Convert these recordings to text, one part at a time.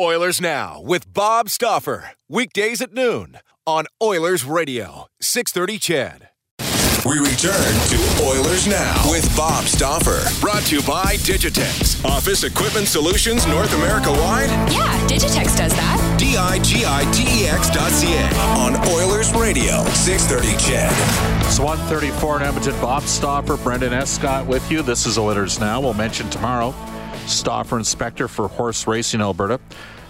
Oilers Now with Bob Stauffer. Weekdays at noon on Oilers Radio, 630 CHED. We return to Oilers Now with Bob Stauffer. Brought to you by Digitex. Office Equipment Solutions North America wide? Yeah, Digitex does that. D I G I T E X dot C A on Oilers Radio, 630 CHED. It's 134 in Edmonton. Bob Stauffer, Brendan Escott with you. This is Oilers Now. We'll mention tomorrow Stauffer Inspector for Horse Racing Alberta.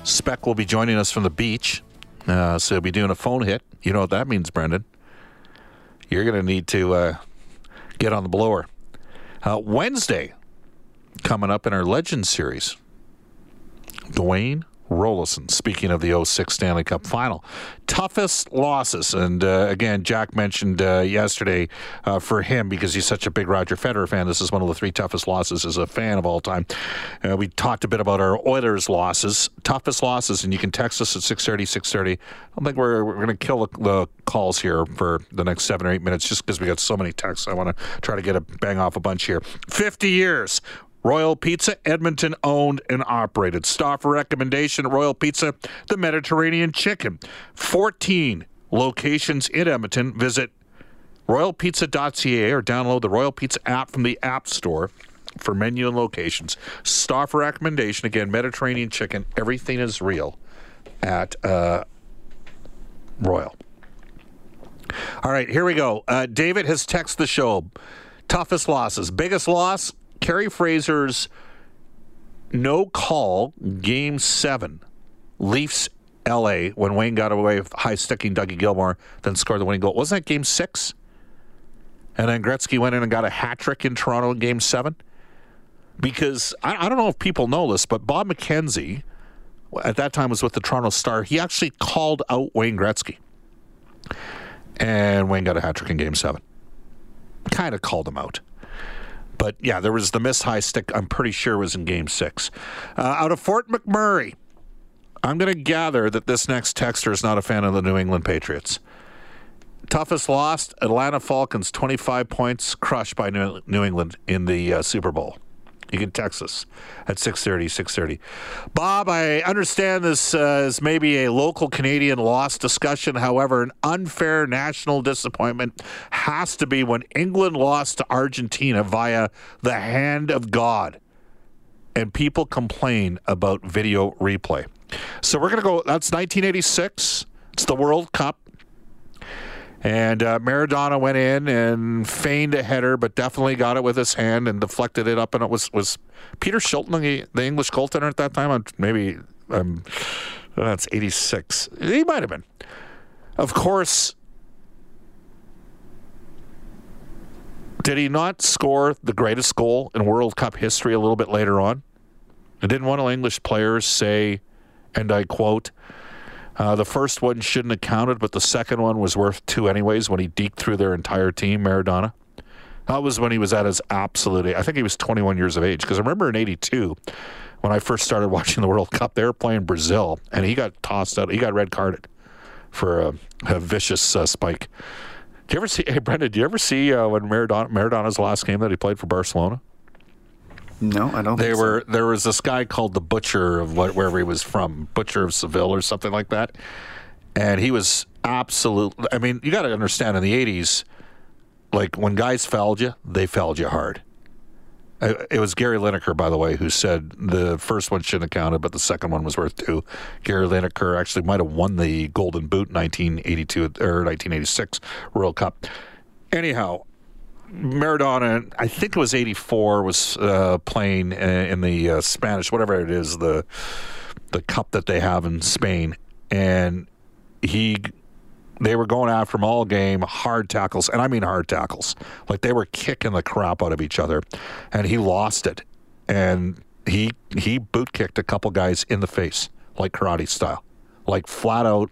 Spec will be joining us from the beach. Uh, so he'll be doing a phone hit. You know what that means, Brendan. You're going to need to uh, get on the blower. Uh, Wednesday, coming up in our Legends series, Dwayne Roloson, speaking of the 06 Stanley Cup final. Toughest losses. And uh, again, Jack mentioned uh, yesterday uh, for him, because he's such a big Roger Federer fan, this is one of the three toughest losses as a fan of all time. Uh, we talked a bit about our Oilers losses, toughest losses, and you can text us at 630, 630. I don't think we're, we're going to kill the, the, calls here for the next seven or eight minutes just because we got so many texts. I want to try to get a bang off a bunch here. 50 years. Royal Pizza, Edmonton owned and operated. Stauffer recommendation Royal Pizza, the Mediterranean chicken. 14 locations in Edmonton. Visit royalpizza.ca or download the Royal Pizza app from the App Store for menu and locations. Stauffer recommendation again, Mediterranean chicken. Everything is real at uh, Royal. All right, here we go. Uh, David has texted the show. Toughest losses. Biggest loss, Kerry Fraser's no call game seven, Leafs LA, when Wayne got away with high sticking Dougie Gilmour, then scored the winning goal. Wasn't that game six? And then Gretzky went in and got a hat trick in Toronto in game seven? Because I, I don't know if people know this, but Bob McKenzie, at that time was with the Toronto Star, he actually called out Wayne Gretzky. And Wayne got a hat trick in game seven. Kind of called him out. But yeah, there was the missed high stick, I'm pretty sure was in game six. Uh, out of Fort McMurray, I'm going to gather that this next texter is not a fan of the New England Patriots. Toughest loss, Atlanta Falcons, 25 points, crushed by New England in the uh, Super Bowl. You can text us at 630, 630. Bob, I understand this uh, is maybe a local Canadian loss discussion. However, an unfair national disappointment has to be when England lost to Argentina via the hand of God. And people complain about video replay. So we're going to go, that's 1986. It's the World Cup. And uh, Maradona went in and feigned a header, but definitely got it with his hand and deflected it up. And it was was Peter Shilton, the, English goaltender at that time. Maybe um, that's eighty six. He might have been. Of course, did he not score the greatest goal in World Cup history a little bit later on? And didn't one of the English players say, and I quote? Uh, the first one shouldn't have counted, but the second one was worth two anyways when he deked through their entire team, Maradona. That was when he was at his absolute. I think he was 21 years of age. Because I remember in '82, when I first started watching the World Cup, they were playing Brazil, and he got tossed out. He got red carded for a, a vicious uh, spike. Do you ever see? Hey, Brendan, do you ever see uh, when Maradona, Maradona's last game that he played for Barcelona? No, I don't. They were so. there was this guy called the Butcher of what, wherever he was from, Butcher of Seville or something like that. and he was absolute. I mean, you got to understand in the '80s, like when guys fouled you, they fouled you hard. It was Gary Lineker, by the way, who said the first one shouldn't have counted, but the second one was worth two. Gary Lineker actually might have won the Golden Boot in 1982 or 1986 World Cup. Anyhow, Maradona, I think it was 84, was uh, playing in the uh, Spanish, whatever it is, the the cup that they have in Spain, and he they were going after him all game, hard tackles, and I mean hard tackles. Like they were kicking the crap out of each other, and he lost it, and he he boot kicked a couple guys in the face like karate style, like flat out.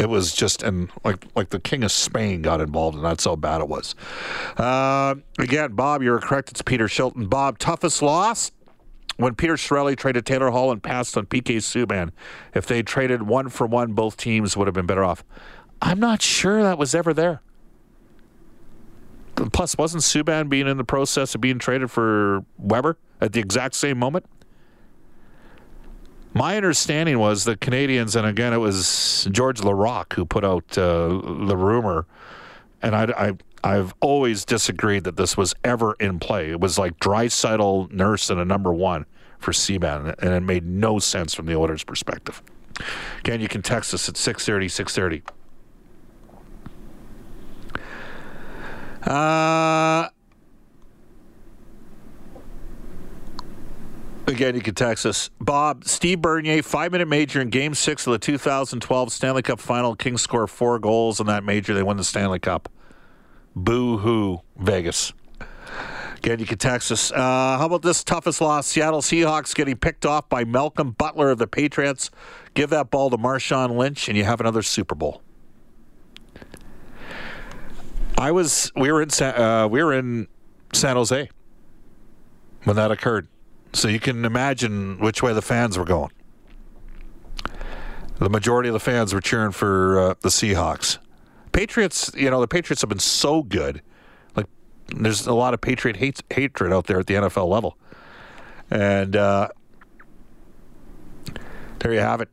It was just and like like the king of Spain got involved, and that's how bad it was. Uh, again, Bob, you're correct. It's Peter Shilton. Bob, toughest loss when Peter Chiarelli traded Taylor Hall and passed on PK Subban, if they traded one for one, both teams would have been better off. I'm not sure that was ever there. Plus, wasn't Subban being in the process of being traded for Weber at the exact same moment? My understanding was the Canadiens, and again, it was George Laraque who put out uh, the rumor, and I, I, I've always disagreed that this was ever in play. It was like Draisaitl, Nurse, and a number one for Subban, and it made no sense from the Oilers' perspective. Again, you can text us at 630, 630. Uh, Again, you can text us. Bob, Steve Bernier, five minute major in game six of the 2012 Stanley Cup final. Kings score four goals in that major. They win the Stanley Cup. Boo hoo, Vegas. Again, you can text us. Uh, how about this toughest loss? Seattle Seahawks getting picked off by Malcolm Butler of the Patriots. Give that ball to Marshawn Lynch, and you have another Super Bowl. I was. We were in. Uh, we were in San Jose when that occurred. So you can imagine which way the fans were going. The majority of the fans were cheering for uh, the Seahawks. Patriots, you know, the Patriots have been so good. Like, there's a lot of Patriot hate, hatred out there at the NFL level. And uh, there you have it.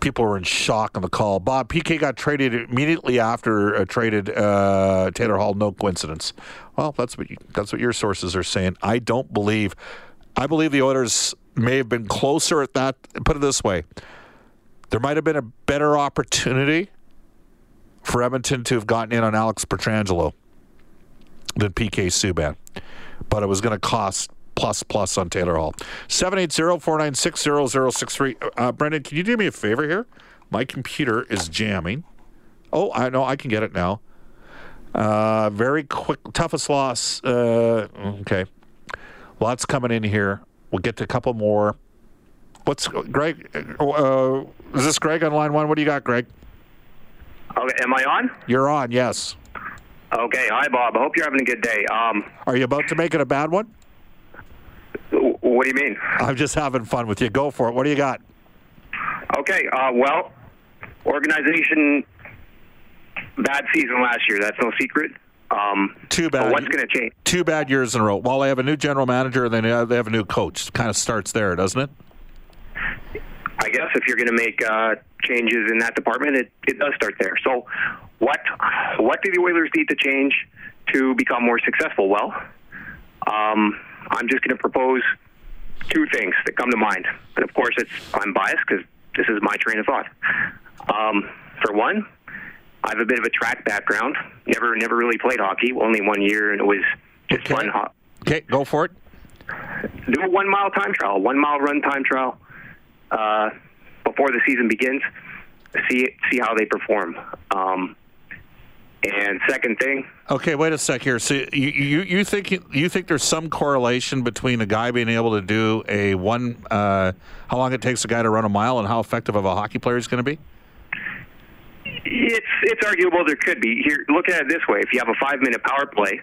People were in shock on the call. Bob PK got traded immediately after uh, traded uh, Taylor Hall. No coincidence. Well, that's what you, that's what your sources are saying. I don't believe. I believe the Oilers may have been closer at that. Put it this way: there might have been a better opportunity for Edmonton to have gotten in on Alex Pietrangelo than PK Subban, but it was going to cost plus plus on Taylor Hall. 780-496-0063. Uh, Brendan, can you do me a favor here? My computer is jamming. Oh, I know I can get it now. Uh, very quick, toughest loss. Uh, okay, lots coming in here. We'll get to a couple more. What's Greg? Uh, is this Greg on line one? What do you got, Greg? Okay, am I on? You're on. Yes. Okay, hi Bob. I hope you're having a good day. Um, Are you about to make it a bad one? what do you mean? I'm just having fun with you. Go for it. What do you got? Okay, uh, well, organization bad season last year. That's no secret. Um, Too but bad. what's going to change? Two bad years in a row. Well, they have a new general manager, and then they have they have a new coach. Kind of starts there, doesn't it? I guess if you're going to make uh, changes in that department, it, it does start there. So, what what do the Oilers need to change to become more successful? Well, um, I'm just going to propose two things that come to mind, and of course, it's I'm biased because this is my train of thought. Um, for one, I have a bit of a track background. Never never really played hockey. Only one year, and it was just Okay. fun. Ho- Okay, go for it. do a one mile time trial, one mile run time trial uh, before the season begins. See see how they perform. Um, and second thing, Okay, wait a sec here. So you you, you think you think there's some correlation between a guy being able to do a one uh, how long it takes a guy to run a mile and how effective of a hockey player he's going to be? It's it's arguable there could be. Here, look at it this way: if you have a five minute power play,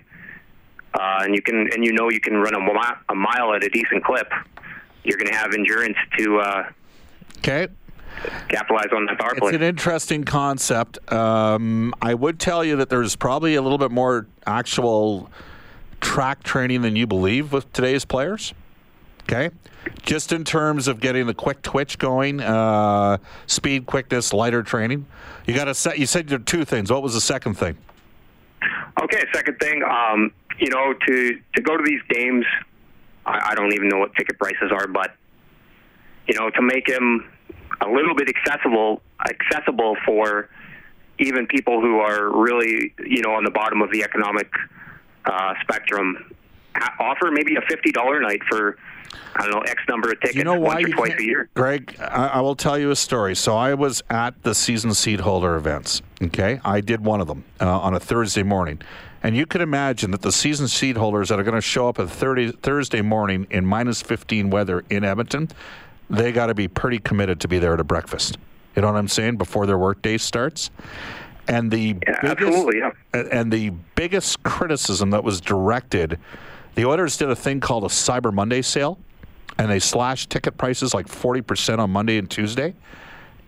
uh, and you can and you know you can run a, mi- a mile at a decent clip, you're going to have endurance to uh, Okay. capitalize on that power play. It's an interesting concept. Um, I would tell you that there's probably a little bit more actual track training than you believe with today's players. Okay, just in terms of getting the quick twitch going, uh, speed, quickness, lighter training. You got to set. You said there two things. What was the second thing? Okay, second thing, um, you know, to to go to these games, I, I don't even know what ticket prices are, but you know, to make them a little bit accessible, accessible for even people who are really, you know, on the bottom of the economic uh, spectrum, offer maybe a fifty dollar night for I don't know X number of tickets you know once or twice a year. Greg, I, I, will tell you a story. So I was at the season seat holder events. Okay, I did one of them uh, on a Thursday morning, and you could imagine that the season seat holders that are going to show up at 30, Thursday morning in minus fifteen weather in Edmonton, they got to be pretty committed to be there to breakfast. You know what I'm saying? Before their workday starts. And the yeah, biggest, absolutely, yeah. and the biggest criticism that was directed the Oilers did a thing called a Cyber Monday sale, and they slashed ticket prices like 40% on Monday and Tuesday.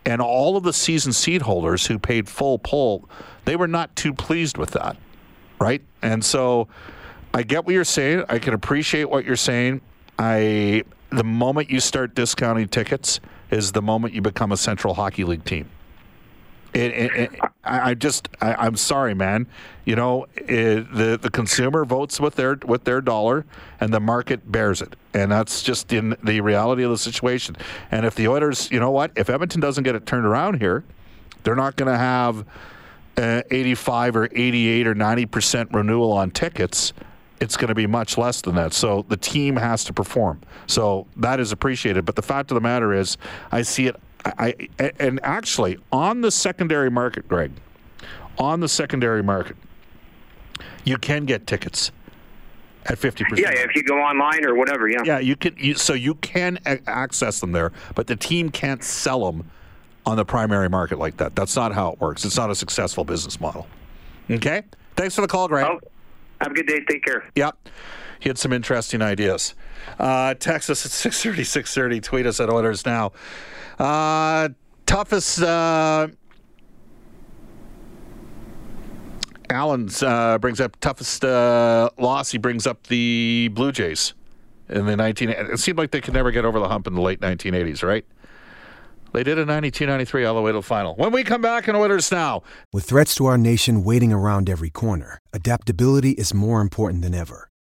And all of the season seat holders who paid full pull, they were not too pleased with that, right? And so I get what you're saying. I can appreciate what you're saying. I the moment you start discounting tickets is the moment you become a Central Hockey League team. It, it, it, I, I, just, I, am sorry, man. You know, the the consumer votes with their with their dollar, and the market bears it, and that's just in the reality of the situation. And if the Oilers, you know what, if Edmonton doesn't get it turned around here, they're not going to have uh, 85 or 88 or 90 percent renewal on tickets. It's going to be much less than that. So the team has to perform. So that is appreciated. But the fact of the matter is, I see it I, and actually on the secondary market, Greg, on the secondary market, you can get tickets at 50%. Yeah, if you go online or whatever, yeah. Yeah, you can you, so you can a- access them there, but the team can't sell them on the primary market like that. That's not how it works. It's not a successful business model. Okay? Thanks for the call, Greg. Oh, have a good day. Take care. Yep. He had some interesting ideas. Uh, text us at 630, 630. Tweet us at Oilers Now. Uh, toughest. Uh, Allen's uh, brings up toughest uh, loss. He brings up the Blue Jays in the 19. It seemed like they could never get over the hump in the late 1980s, right? They did a 92 93 all the way to the final. When we come back in Oilers Now. With threats to our nation waiting around every corner, adaptability is more important than ever.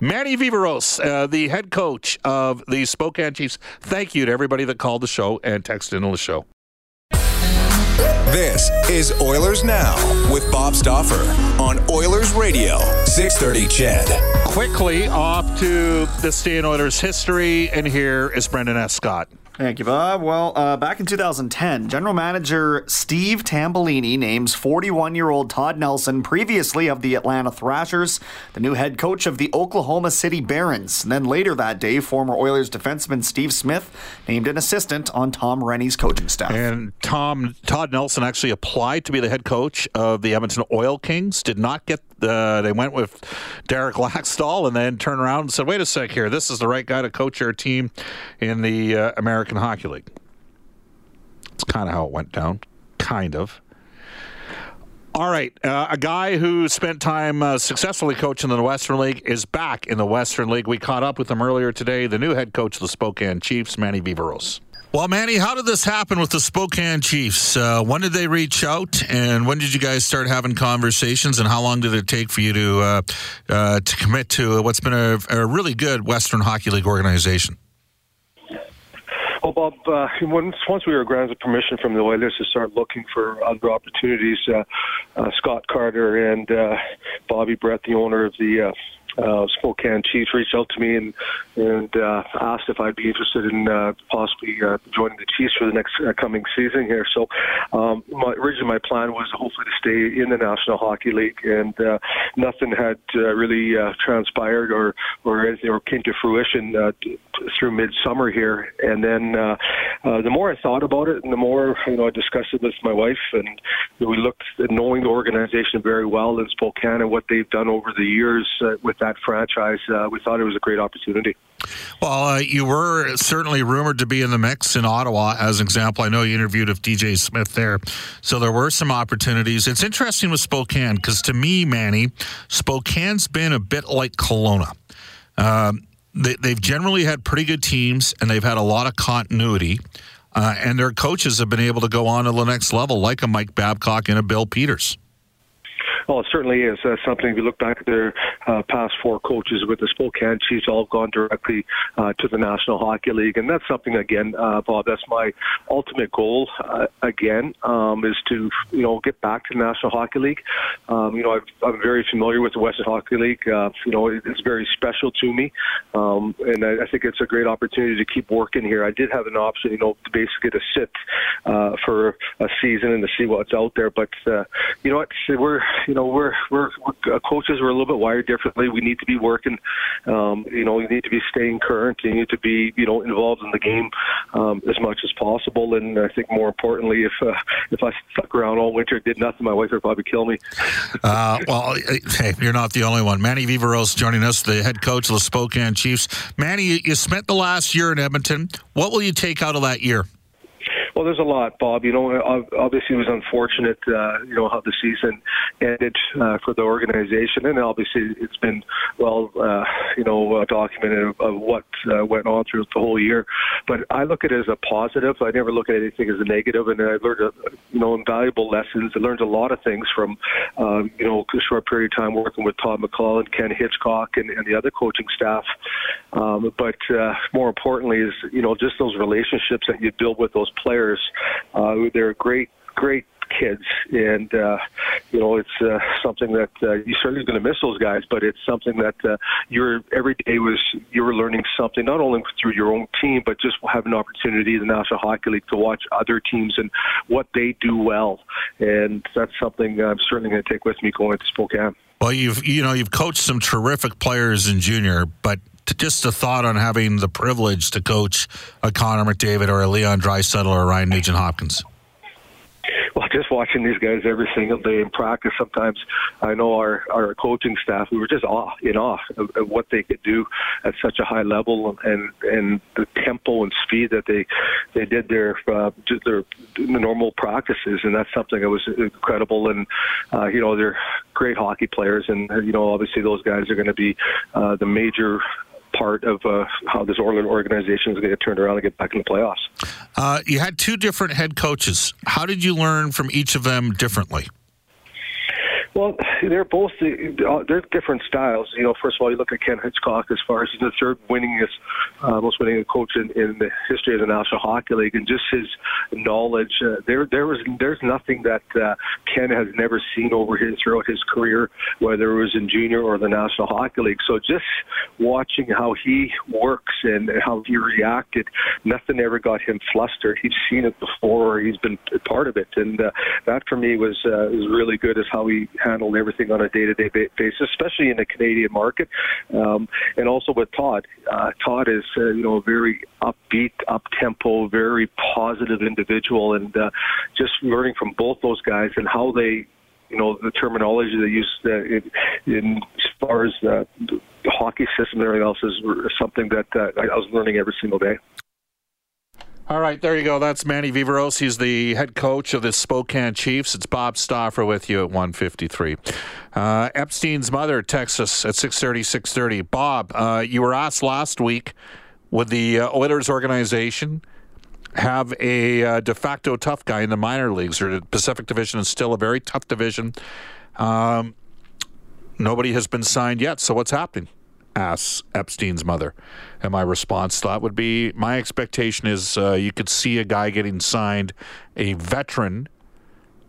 Manny Viveros, uh, the head coach of the Spokane Chiefs. Thank you to everybody that called the show and texted into the show. This is Oilers Now with Bob Stauffer on Oilers Radio, 630 CHED. Quickly off to the Stan Oilers history, and here is Brendan Escott. Thank you, Bob. Well, uh, back in 2010, General Manager Steve Tambellini names 41 year old Todd Nelson, previously of the Atlanta Thrashers, the new head coach of the Oklahoma City Barons. And then later that day, former Oilers defenseman Steve Smith named an assistant on Tom Rennie's coaching staff. And Tom Todd Nelson actually applied to be the head coach of the Edmonton Oil Kings, did not get uh, they went with Derek Laxdal and then turned around and said, wait a sec here, this is the right guy to coach our team in the uh, American Hockey League. It's kind of how it went down. Kind of. All right. Uh, a guy who spent time uh, successfully coaching in the Western League is back in the Western League. We caught up with him earlier today, the new head coach of the Spokane Chiefs, Manny Viveros. Well, Manny, how did this happen with the Spokane Chiefs? Uh, when did they reach out, and when did you guys start having conversations, and how long did it take for you to uh, uh, to commit to what's been a, a, really good Western Hockey League organization? Well, Bob, uh, once once we were granted permission from the Oilers to start looking for other opportunities, uh, uh, Scott Carter and Bobby Brett, the owner of the uh, Spokane Chiefs reached out to me and and uh, asked if I'd be interested in uh, possibly uh, joining the Chiefs for the next uh, coming season here. So um, my, originally my plan was hopefully to stay in the National Hockey League, and uh, nothing had uh, really uh, transpired or or anything or came to fruition uh, through midsummer here. And then uh, uh, the more I thought about it, and the more you know I discussed it with my wife, and we looked at knowing the organization very well in Spokane and what they've done over the years uh, with that franchise. Uh, we thought it was a great opportunity. Well, uh, you were certainly rumored to be in the mix in Ottawa, as an example. I know you interviewed with DJ Smith there. So there were some opportunities. It's interesting with Spokane because to me, Manny, Spokane's been a bit like Kelowna. Um, they, they've generally had pretty good teams and they've had a lot of continuity. Uh, and their coaches have been able to go on to the next level, like a Mike Babcock and a Bill Peters. Well, it certainly is. That's something. If you look back at their uh, past four coaches with the Spokane Chiefs, all gone directly uh, to the National Hockey League, and that's something again, uh, Bob. That's my ultimate goal. Uh, again, um, is to you know get back to the National Hockey League. Um, you know, i am very familiar with the Western Hockey League. Uh, you know, it's very special to me, um, and I, I think it's a great opportunity to keep working here. I did have an option, you know, basically to sit uh, for a season and to see what's out there, but uh, you know what, we're you know, we're, we're, we're uh, coaches are a little bit wired differently. We need to be working. Um, you know, you need to be staying current. You need to be, you know, involved in the game um, as much as possible. And I think more importantly, if uh, if I stuck around all winter, and did nothing, my wife would probably kill me. uh, well, hey, you're not the only one. Manny Viveros joining us, the head coach of the Spokane Chiefs. Manny, you spent the last year in Edmonton. What will you take out of that year? Well, there's a lot, Bob. You know, obviously it was unfortunate, uh, you know, how the season ended uh, for the organization, and obviously it's been well, uh, you know, uh, documented of, of what uh, went on through the whole year. But I look at it as a positive. I never look at anything as a negative, and I learned, a, you know, invaluable lessons. I learned a lot of things from, um, you know, a short period of time working with Todd McLellan and Ken Hitchcock and, and the other coaching staff. Um, but uh, more importantly, is you know just those relationships that you build with those players Uh, they're great, great kids, and uh, you know it's uh, something that uh, you're certainly going to miss those guys. But it's something that uh, you're every day was you were learning something not only through your own team, but just have an opportunity in the National Hockey League to watch other teams and what they do well, and that's something I'm certainly going to take with me going to Spokane. Well, you've you know you've coached some terrific players in junior, but just a thought on having the privilege to coach a Connor McDavid or a Leon Draisaitl or Ryan Nugent Hopkins? well, just watching these guys every single day in practice, sometimes I know our, our coaching staff, we were just awe, in awe of, of what they could do at such a high level and, and the tempo and speed that they, they did their, uh, their normal practices. And that's something that was incredible. And, uh, you know, they're great hockey players. And, you know, obviously those guys are going to be uh, the major part of uh, how this Oilers organization is going to turned around and get back in the playoffs. Uh, you had two different head coaches. How did you learn from each of them differently? Well, they're both uh, they're different styles. You know, first of all, you look at Ken Hitchcock as far as he's the third winningest, uh, most winning coach in, in the history of the National Hockey League, and just his knowledge. Uh, there, there was there's nothing that uh, Ken has never seen over his throughout his career, whether it was in junior or the National Hockey League. So just watching how he works and how he reacted, nothing ever got him flustered. He's seen it before. He's been part of it, and uh, that for me was uh, was really good. As how he handled everything on a day-to-day basis, especially in the Canadian market, um, and also with Todd. Uh, Todd is uh, you know a very upbeat, up-tempo, very positive individual, and uh, just learning from both those guys and how they you know the terminology they use uh, in, in as far as uh, the hockey system and everything else is something that uh, I was learning every single day. All right, there you go. That's Manny Viveros. He's the head coach of the Spokane Chiefs. It's Bob Stauffer with you at 153. Uh, Epstein's mother texts us at 630, 630. Bob, uh, you were asked last week, would the uh, Oilers organization have a uh, de facto tough guy in the minor leagues, or the Pacific Division is still a very tough division? Um, nobody has been signed yet, so what's happening? Asks Epstein's mother. And my response that would be my expectation is uh, you could see a guy getting signed, a veteran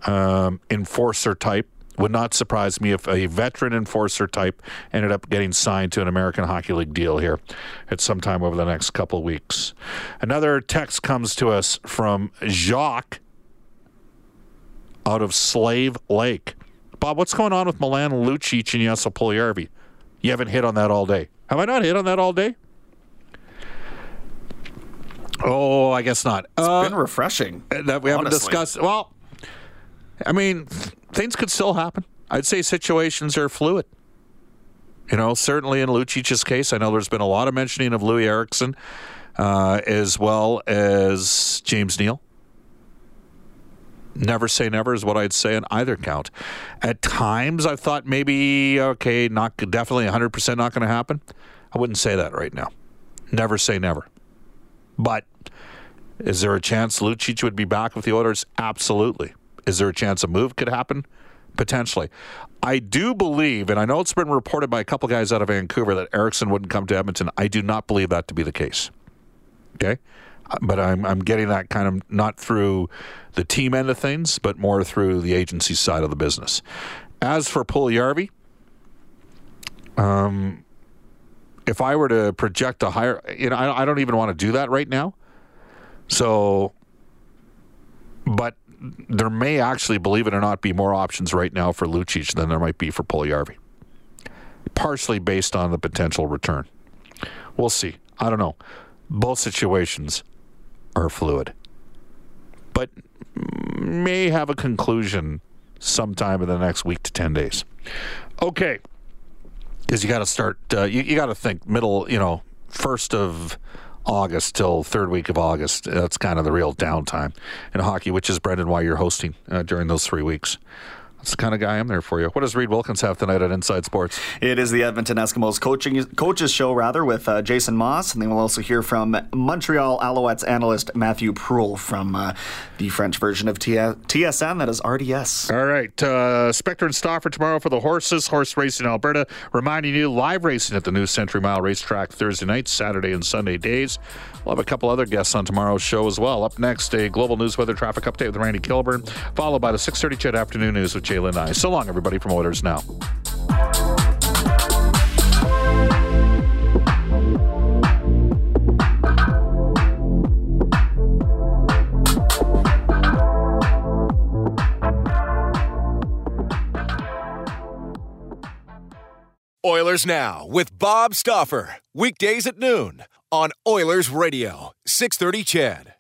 um, enforcer type Would not surprise me if a veteran enforcer type ended up getting signed to an American Hockey League deal here at some time over the next couple weeks. Another text comes to us from Jacques out of Slave Lake. Bob, what's going on with Milan Lucic and Puljujarvi? You haven't hit on that all day. Have I not hit on that all day? Oh, I guess not. It's uh, been refreshing. That we haven't discussed. Well, I mean, things could still happen. I'd say situations are fluid. You know, certainly in Lucic's case, I know there's been a lot of mentioning of Loui Eriksson uh, as well as James Neal. Never say never is what I'd say on either count. At times, I've thought maybe okay, not definitely 100 percent not going to happen. I wouldn't say that right now. Never say never. But is there a chance Lucic would be back with the Oilers? Absolutely. Is there a chance a move could happen? Potentially. I do believe, and I know it's been reported by a couple guys out of Vancouver that Eriksson wouldn't come to Edmonton. I do not believe that to be the case. Okay? But I'm, I'm getting that kind of not through the team end of things, but more through the agency side of the business. As for Puljujarvi, um, if I were to project a higher, you know, I, I don't even want to do that right now. So, but there may actually, believe it or not, be more options right now for Lucic than there might be for Puljujarvi. Partially based on the potential return. We'll see. I don't know. Both situations are fluid, but may have a conclusion sometime in the next week to 10 days. Okay. Because you got to start, uh, you, you got to think middle, you know, first of August till third week of August. That's kind of the real downtime in hockey, which is Brendan why you're hosting uh, during those three weeks. That's the kind of guy I'm there for you. What does Reid Wilkins have tonight at Inside Sports? It is the Edmonton Eskimos coaching coaches show rather with uh, Jason Moss, and then we'll also hear from Montreal Alouettes analyst Matthew Proulx from uh, the French version of T- TSN, that is RDS. All right, uh, Spector and Stauffer tomorrow for the horses, horse racing Alberta. Reminding you, live racing at the new Century Mile Racetrack Thursday night, Saturday and Sunday days. We'll have a couple other guests on tomorrow's show as well. Up next, a global news weather traffic update with Randy Kilburn, followed by the 6:30 CHED Afternoon News with Jalen Nye. So long, everybody from Oilers Now. Oilers Now with Bob Stauffer. Weekdays at noon on Oilers Radio, 630 CHED.